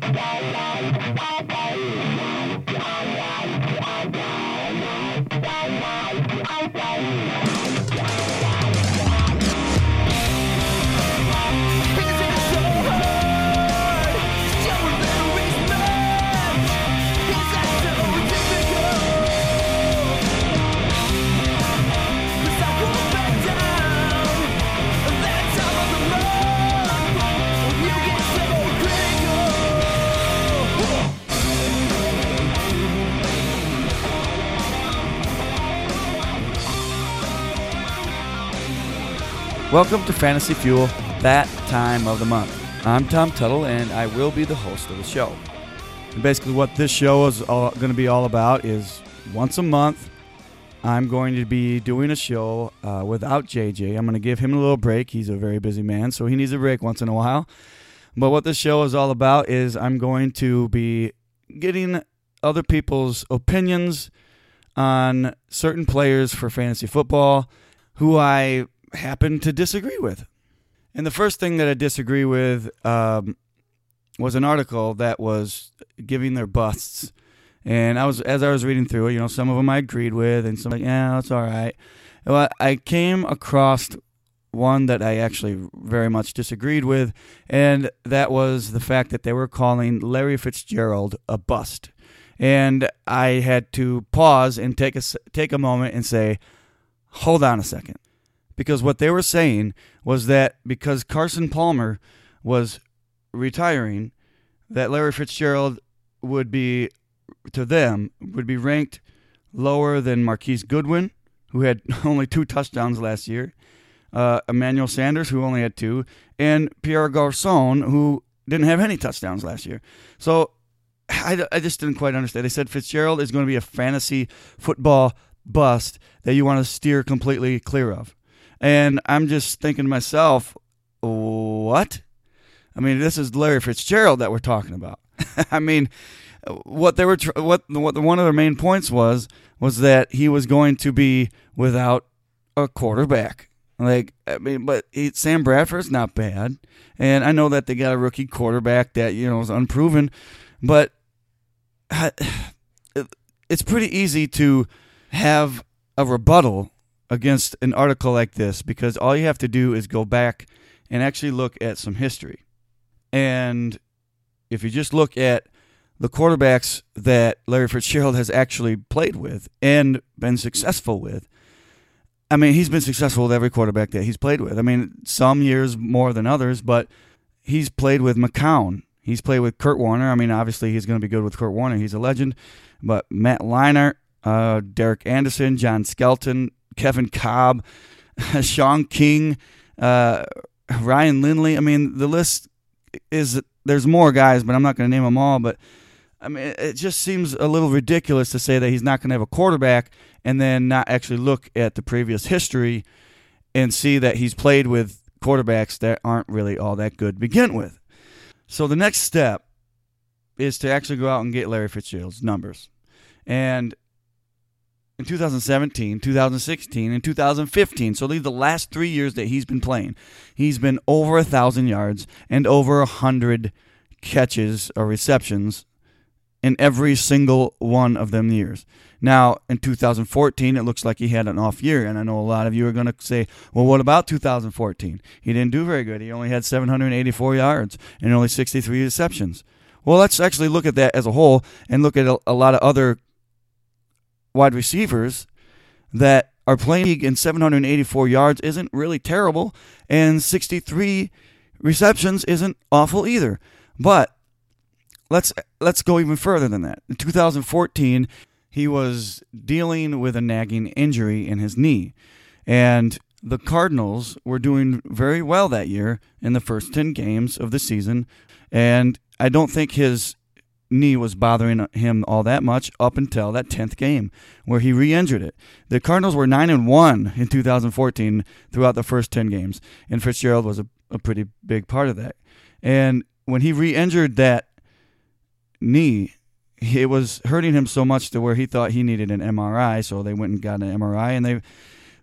Bye. Welcome to Fantasy Fuel, that time of the month. I'm Tom Tuttle, and I will be the host of the show. And basically, what this show is going to be all about is once a month, I'm going to be doing a show uh, without JJ. I'm going to give him a little break. He's a very busy man, so he needs a break once in a while. But what this show is all about is I'm going to be getting other people's opinions on certain players for fantasy football who I happen to disagree with. And the first thing that I disagree with um, was an article that was giving their busts. And I was, as I was reading through it, you know, some of them I agreed with, and some, like, yeah, that's all right. Well, I came across one that I actually very much disagreed with, and that was the fact that they were calling Larry Fitzgerald a bust. And I had to pause and take a take a moment and say, "Hold on a second because what they were saying was that because Carson Palmer was retiring, that Larry Fitzgerald would be to them would be ranked lower than Marquise Goodwin, who had only two touchdowns last year, uh, Emmanuel Sanders, who only had two, and Pierre Garcon, who didn't have any touchdowns last year. So I, I just didn't quite understand. They said Fitzgerald is going to be a fantasy football bust that you want to steer completely clear of. And I'm just thinking to myself, what? I mean, this is Larry Fitzgerald that we're talking about. I mean, what they were tr- what what the, one of their main points was was that he was going to be without a quarterback. Like I mean, but he, Sam Bradford's not bad, and I know that they got a rookie quarterback that you know is unproven, but it's pretty easy to have a rebuttal against an article like this because all you have to do is go back and actually look at some history. And if you just look at the quarterbacks that Larry Fitzgerald has actually played with and been successful with, I mean, he's been successful with every quarterback that he's played with. I mean, some years more than others, but he's played with McCown. He's played with Kurt Warner. I mean, obviously, he's going to be good with Kurt Warner. He's a legend. But Matt Leinart, uh, Derek Anderson, John Skelton, Kevin Kolb, Sean King, uh, Ryan Lindley. I mean, the list is there's more guys, but I'm not going to name them all. But I mean, it just seems a little ridiculous to say that he's not going to have a quarterback and then not actually look at the previous history and see that he's played with quarterbacks that aren't really all that good to begin with. So the next step is to actually go out and get Larry Fitzgerald's numbers. And in 2017, 2016, and 2015. So these the last three years that he's been playing. He's been over a thousand yards and over a hundred catches or receptions in every single one of them years. Now, in 2014, it looks like he had an off year, and I know a lot of you are going to say, well, what about 2014? He didn't do very good. He only had 784 yards and only 63 receptions. Well, let's actually look at that as a whole and look at a, a lot of other wide receivers that are playing in 784 yards isn't really terrible, and 63 receptions isn't awful either. But let's let's go even further than that. In 2014, he was dealing with a nagging injury in his knee, and the Cardinals were doing very well that year in the first 10 games of the season, and I don't think his knee was bothering him all that much up until that 10th game where he re-injured it. The Cardinals were 9 and 1 in 2014 throughout the first 10 games and Fitzgerald was a, a pretty big part of that. And when he re-injured that knee, it was hurting him so much to where he thought he needed an MRI, so they went and got an MRI and they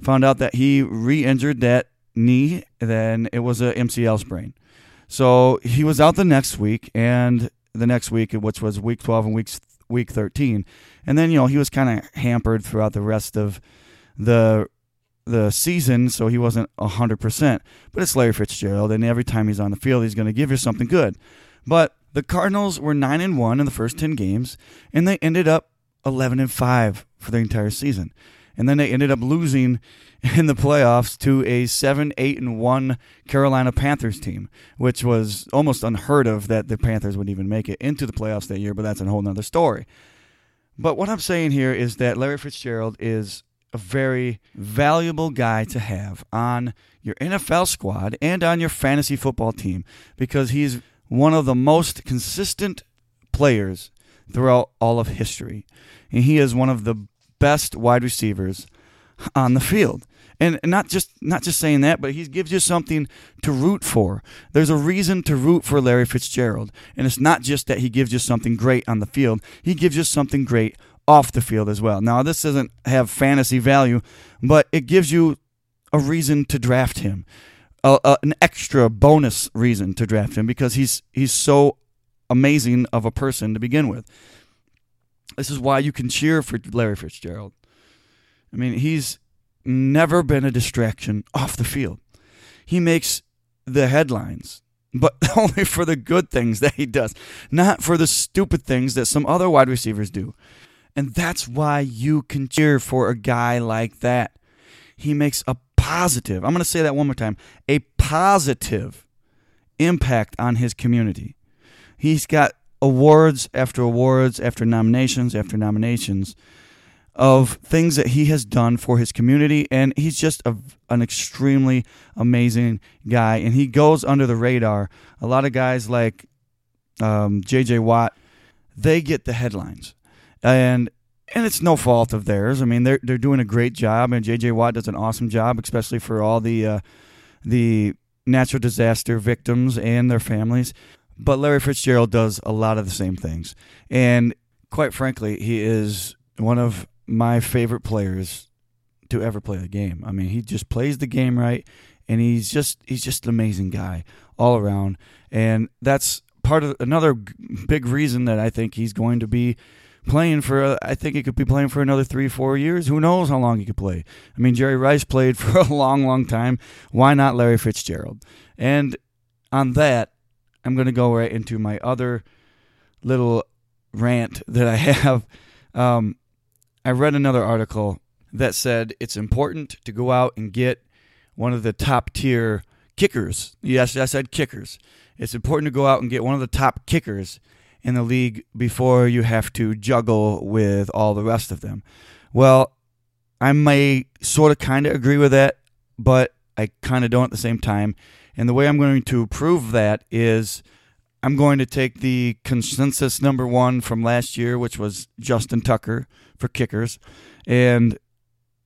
found out that he re-injured that knee then it was a MCL sprain. So he was out the next week and the next week, which was week 12 and week week 13. And then, you know, he was kind of hampered throughout the rest of the the season, so he wasn't 100%. But it's Larry Fitzgerald, and every time he's on the field, he's going to give you something good. But the Cardinals were 9 and 1 in the first 10 games, and they ended up 11 and 5 for the entire season. And then they ended up losing in the playoffs to a 7 8 and 1 Carolina Panthers team, which was almost unheard of that the Panthers would even make it into the playoffs that year, but that's a whole nother story. But what I'm saying here is that Larry Fitzgerald is a very valuable guy to have on your NFL squad and on your fantasy football team because he's one of the most consistent players throughout all of history. And he is one of the best wide receivers on the field. And not just not just saying that, but he gives you something to root for. There's a reason to root for Larry Fitzgerald, and it's not just that he gives you something great on the field. He gives you something great off the field as well. Now, this doesn't have fantasy value, but it gives you a reason to draft him, an extra bonus reason to draft him because he's he's so amazing of a person to begin with. This is why you can cheer for Larry Fitzgerald. I mean, he's never been a distraction off the field. He makes the headlines, but only for the good things that he does, not for the stupid things that some other wide receivers do. And that's why you can cheer for a guy like that. He makes a positive, I'm going to say that one more time, a positive impact on his community. He's got awards after awards after nominations after nominations of things that he has done for his community. And he's just a, an extremely amazing guy. And he goes under the radar. A lot of guys like um, jj watt they get the headlines. And and it's no fault of theirs. I mean they're, they're doing a great job. And jj watt does an awesome job especially for all the uh, the natural disaster victims and their families but Larry Fitzgerald does a lot of the same things. And quite frankly, he is one of my favorite players to ever play the game. I mean, he just plays the game right and he's just he's just an amazing guy all around. And that's part of another big reason that I think he's going to be playing for uh, I think he could be playing for another 3 4 years. Who knows how long he could play. I mean, Jerry Rice played for a long long time. Why not Larry Fitzgerald? And on that, I'm going to go right into my other little rant that I have. Um, I read another article that said it's important to go out and get one of the top tier kickers. Yes, I said kickers. It's important to go out and get one of the top kickers in the league before you have to juggle with all the rest of them. Well, I may sort of kind of agree with that, but I kind of don't at the same time. And the way I'm going to prove that is I'm going to take the consensus number one from last year, which was Justin Tucker for kickers. And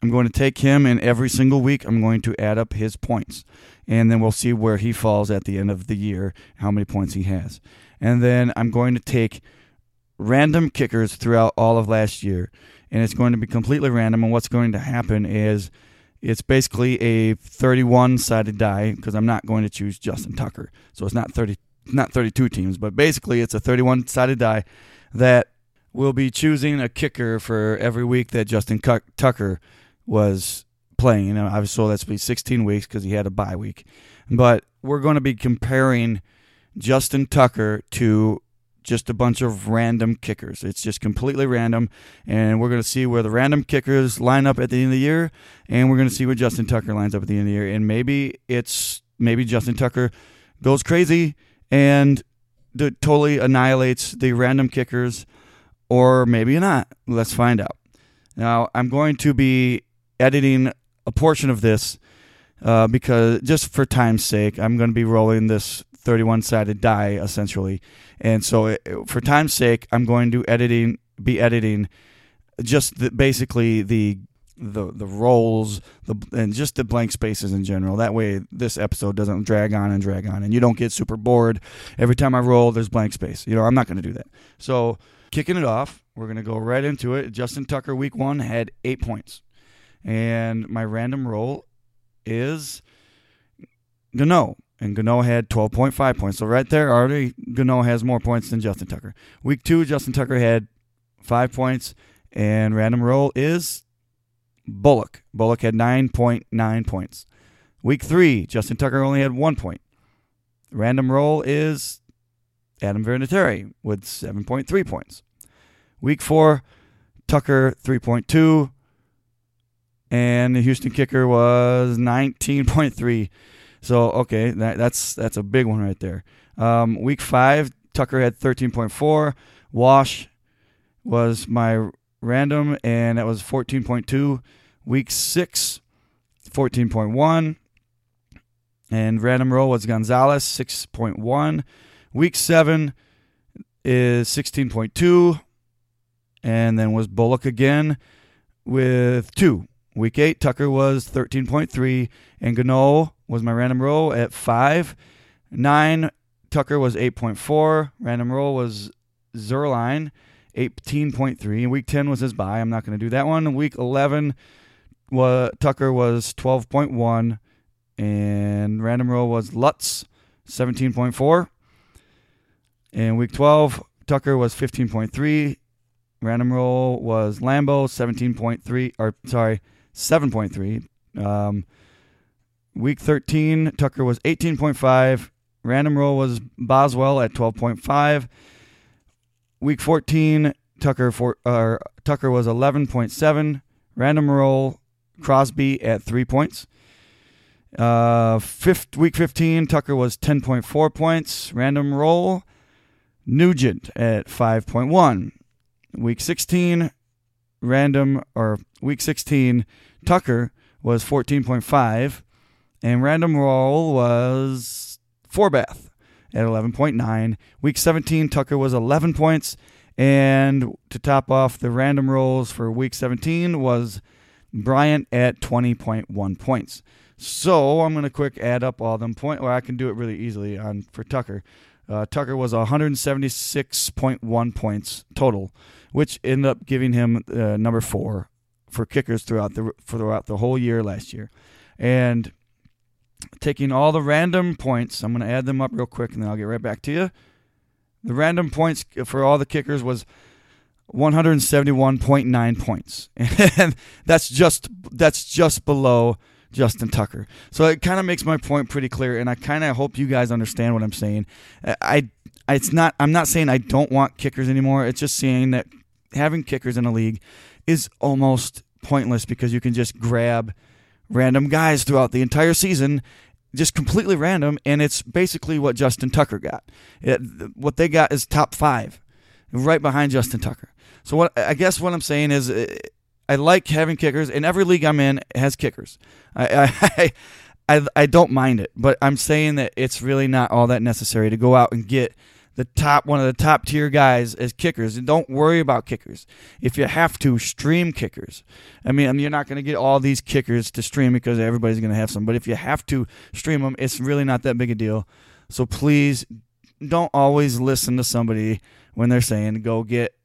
I'm going to take him, and every single week I'm going to add up his points. And then we'll see where he falls at the end of the year, how many points he has. And then I'm going to take random kickers throughout all of last year. And it's going to be completely random. And what's going to happen is it's basically a 31 sided die because I'm not going to choose Justin Tucker. So it's not 30, not 32 teams, but basically it's a 31 sided die that will be choosing a kicker for every week that Justin Tucker was playing. Know, obviously that's be 16 weeks because he had a bye week. But we're going to be comparing Justin Tucker to just a bunch of random kickers. It's just completely random, and we're going to see where the random kickers line up at the end of the year, and we're going to see where Justin Tucker lines up at the end of the year. And maybe it's maybe Justin Tucker goes crazy and totally annihilates the random kickers, or maybe not. Let's find out. Now, I'm going to be editing a portion of this uh, because just for time's sake, I'm going to be rolling this 31 sided die essentially. And so, it, for time's sake, I'm going to editing be editing just the, basically the the the rolls the and just the blank spaces in general. That way, this episode doesn't drag on and drag on, and you don't get super bored every time I roll. There's blank space. You know, I'm not going to do that. So, kicking it off, we're going to go right into it. Justin Tucker, week one, had eight points, and my random roll is no. and Gano had 12.5 points. So right there, already Gano has more points than Justin Tucker. Week two, Justin Tucker had five points, and random roll is Bullock. Bullock had 9.9 points. Week three, Justin Tucker only had one point. Random roll is Adam Vinatieri with 7.3 points. Week four, Tucker 3.2, and the Houston kicker was 19.3. So okay, that, that's that's a big one right there. Um, week five, Tucker had 13.4. Wash was my random, and that was 14.2. Week six, 14.1. And random roll was Gonzalez, 6.1. Week seven is 16.2. And then was Bullock again with two. Week eight, Tucker was 13.3. And Gano was my random roll at five. Nine, Tucker was 8.4. Random roll was Zuerlein, 18.3. And week 10 was his bye. I'm not going to do that one. Week 11, was, Tucker was 12.1. And random roll was Lutz, 17.4. And week 12, Tucker was 15.3. Random roll was Lambo, 17.3. Or, sorry, 7.3. Um, week 13, Tucker was 18.5. Random roll was Boswell at 12.5. Week 14, Tucker for, uh, Tucker was 11.7. Random roll Crosby at three points. Uh, fifth, week 15, Tucker was 10.4 points. Random roll Nugent at 5.1. Week 16, random or week 16, Tucker was 14.5, and random roll was Forbath at 11.9. Week 17, Tucker was 11 points, and to top off the random rolls for week 17 was Bryant at 20.1 points. So I'm going to quick add up all them points, or I can do it really easily on for Tucker. Uh, Tucker was 176.1 points total, which ended up giving him uh, number four for kickers throughout the throughout the whole year last year. And taking all the random points, I'm going to add them up real quick, and then I'll get right back to you. The random points for all the kickers was 171.9 points, and that's just that's just below Justin Tucker. So it kind of makes my point pretty clear, and I kind of hope you guys understand what I'm saying. I, I, it's not. I'm not saying I don't want kickers anymore. It's just saying that having kickers in a league is almost pointless because you can just grab random guys throughout the entire season just completely random, and it's basically what Justin Tucker got. It, what they got is top five, right behind Justin Tucker. So what I guess what I'm saying is uh, I like having kickers, and every league I'm in has kickers. I, I, I, I don't mind it, but I'm saying that it's really not all that necessary to go out and get the top one of the top tier guys as kickers and don't worry about kickers. If you have to stream kickers. I mean, I mean you're not going to get all these kickers to stream because everybody's going to have some but if you have to stream them it's really not that big a deal. So please don't always listen to somebody when they're saying go get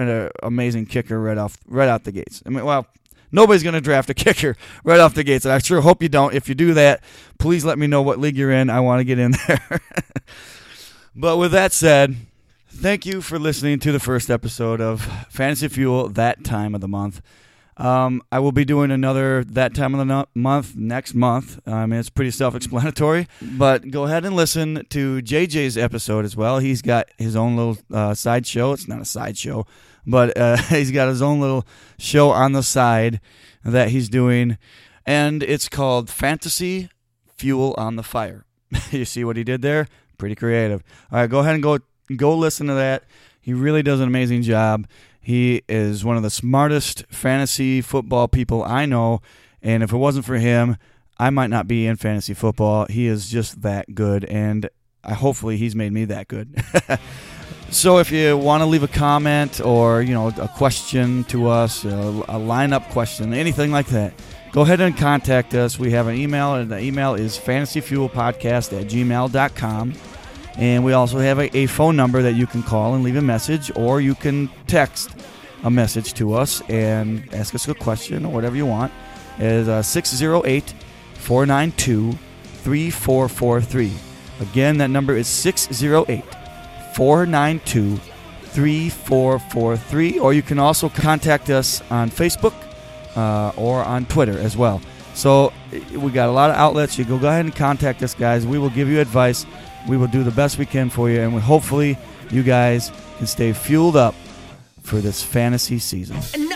an amazing kicker right off right out the gates. I mean, well, nobody's going to draft a kicker right off the gates. I sure hope you don't. If you do that, please let me know what league you're in. I want to get in there. but with that said, thank you for listening to the first episode of Fantasy Fuel that time of the month. Um, I will be doing another that time of the no- month next month. I mean, it's pretty self explanatory, but go ahead and listen to JJ's episode as well. He's got his own little uh, side show. It's not a side show, but uh, he's got his own little show on the side that he's doing, and it's called Fantasy Fuel on the Fire. you see what he did there? Pretty creative. All right, go ahead and go go listen to that. He really does an amazing job. He is one of the smartest fantasy football people I know, and if it wasn't for him, I might not be in fantasy football. He is just that good, and I, hopefully he's made me that good. so if you want to leave a comment or you know a question to us, a, a lineup question, anything like that, go ahead and contact us. We have an email, and the email is fantasyfuelpodcast at gmail.com. And we also have a, a, phone number that you can call and leave a message, or you can text a message to us and ask us a question or whatever you want. It is uh, 608 492 3443. Again, that number is 608 492 3443. Or you can also contact us on Facebook uh, or on Twitter as well. So we got a lot of outlets. You go go ahead and contact us, guys. We will give you advice. We will do the best we can for you, and we, hopefully you guys can stay fueled up for this fantasy season.